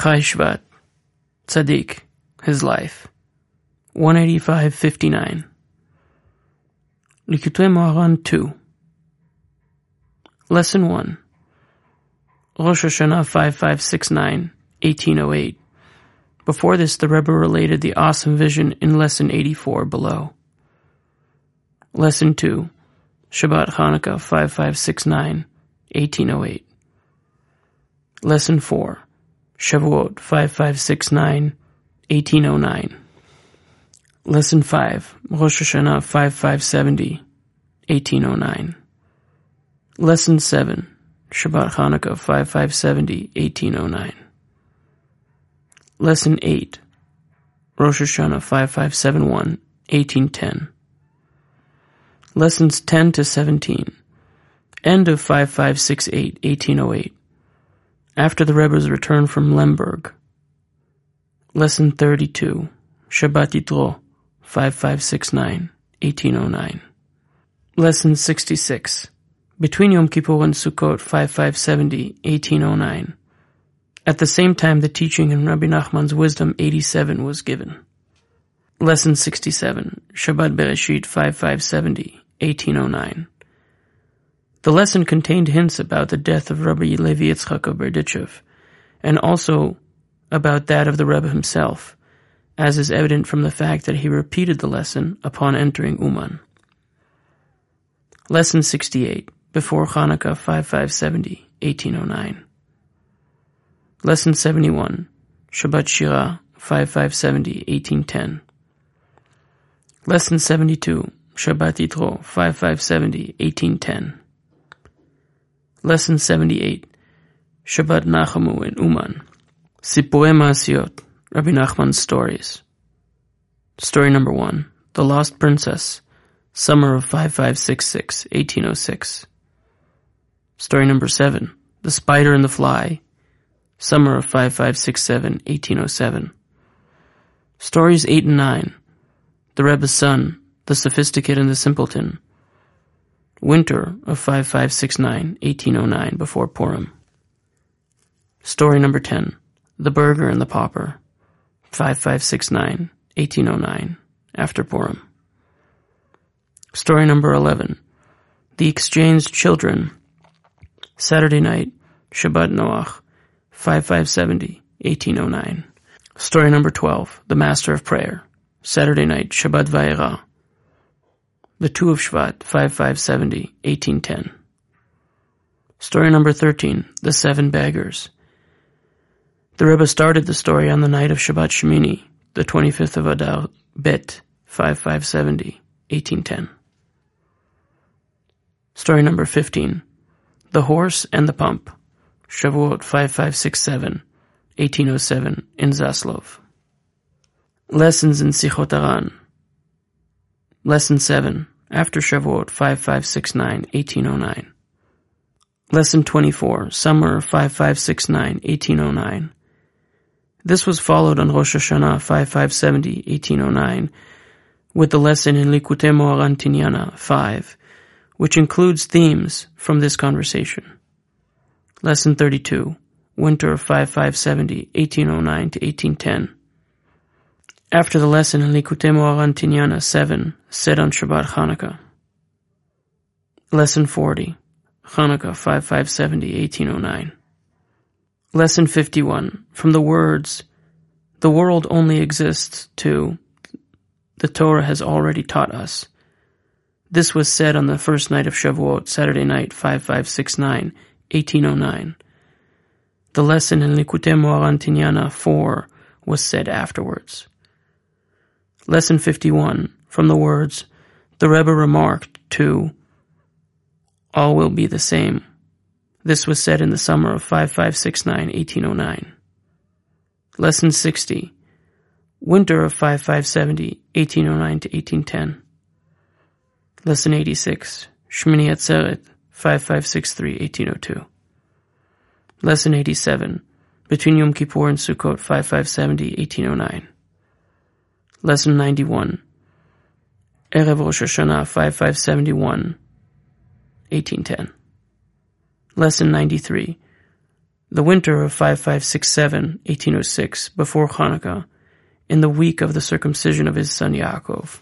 Chai Shvat, Tzaddik, his life. 185.59. Likutei Moharan 2. Lesson 1. Rosh Hashanah 5569, 1808. Before this, the Rebbe related the awesome vision in Lesson 84 below. Lesson 2. Shabbat Hanukkah 5569, 1808. Lesson 4. Shavuot 5569, 1809. Lesson 5. Rosh Hashanah 5570, 1809. Lesson 7. Shabbat Hanukkah 5570, 1809. Lesson 8. Rosh Hashanah 5571, 1810. Lessons 10 to 17. End of 5568, 1808. After the Rebbe's return from Lemberg. Lesson 32. Shabbat Yitro, 5569, 1809. Lesson 66. Between Yom Kippur and Sukkot, 5570, 1809. At the same time, the teaching in Rabbi Nachman's Wisdom 87 was given. Lesson 67. Shabbat Bereshit, 5570, 1809. The lesson contained hints about the death of Rabbi Levi Yitzchak of Berditchev, and also about that of the Rebbe himself, as is evident from the fact that he repeated the lesson upon entering Uman. Lesson 68, before Hanukkah 5570, 1809. Lesson 71, Shabbat Shira 5570, 1810. Lesson 72, Shabbat Yitro 5570, 1810. Lesson 78, Shabbat Nachamu in Uman. Sipurei Maasiot, Rabbi Nachman's stories. Story number one, The Lost Princess, summer of 5566, 1806. Story number seven, The Spider and the Fly, summer of 5567, 1807. Stories eight and nine, The Rebbe's Son, The Sophisticate and the Simpleton, winter of 5569, 1809, before Purim. Story number 10, The Burgher and the Pauper, 5569, 1809, after Purim. Story number 11, The Exchanged Children, Saturday night, Shabbat Noach, 5570, 1809. Story number 12, The Master of Prayer, Saturday night, Shabbat Vayera, the Two of Shvat, 5570, 1810. Story number 13, The Seven Beggars. The Rebbe started the story on the night of Shabbat Shemini, the 25th of Adar Bet, 5570, 1810. Story number 15, The Horse and the Pump, Shavuot 5567, 1807, in Zaslov. Lessons in Sichot HaRan. Lesson 7, after Shavuot 5569, 1809. Lesson 24, Summer 5569, 1809. This was followed on Rosh Hashanah 5570, 1809, with the lesson in Likutei Moharan Tinyana 5, which includes themes from this conversation. Lesson 32, Winter 5570, 1809 to 1810. After the lesson in Likutei Moharan Tinyana 7, said on Shabbat Hanukkah. Lesson 40, Hanukkah 5570, 1809. Lesson 51, from the words, the world only exists to, the Torah has already taught us. This was said on the first night of Shavuot, Saturday night, 5569, 1809. The lesson in Likutei Moharan Tinyana 4 was said afterwards. Lesson 51, from the words, the Rebbe remarked to, all will be the same. This was said in the summer of 5569, 1809. Lesson 60, winter of 5570, 1809 to 1810. Lesson 86, Shmini Atzeret, 5563, 1802. Lesson 87, between Yom Kippur and Sukkot, 5570, 1809. Lesson 91. Erev Rosh Hashanah 5571, 1810. Lesson 93. The winter of 5567, 1806, before Hanukkah, in the week of the circumcision of his son Yaakov.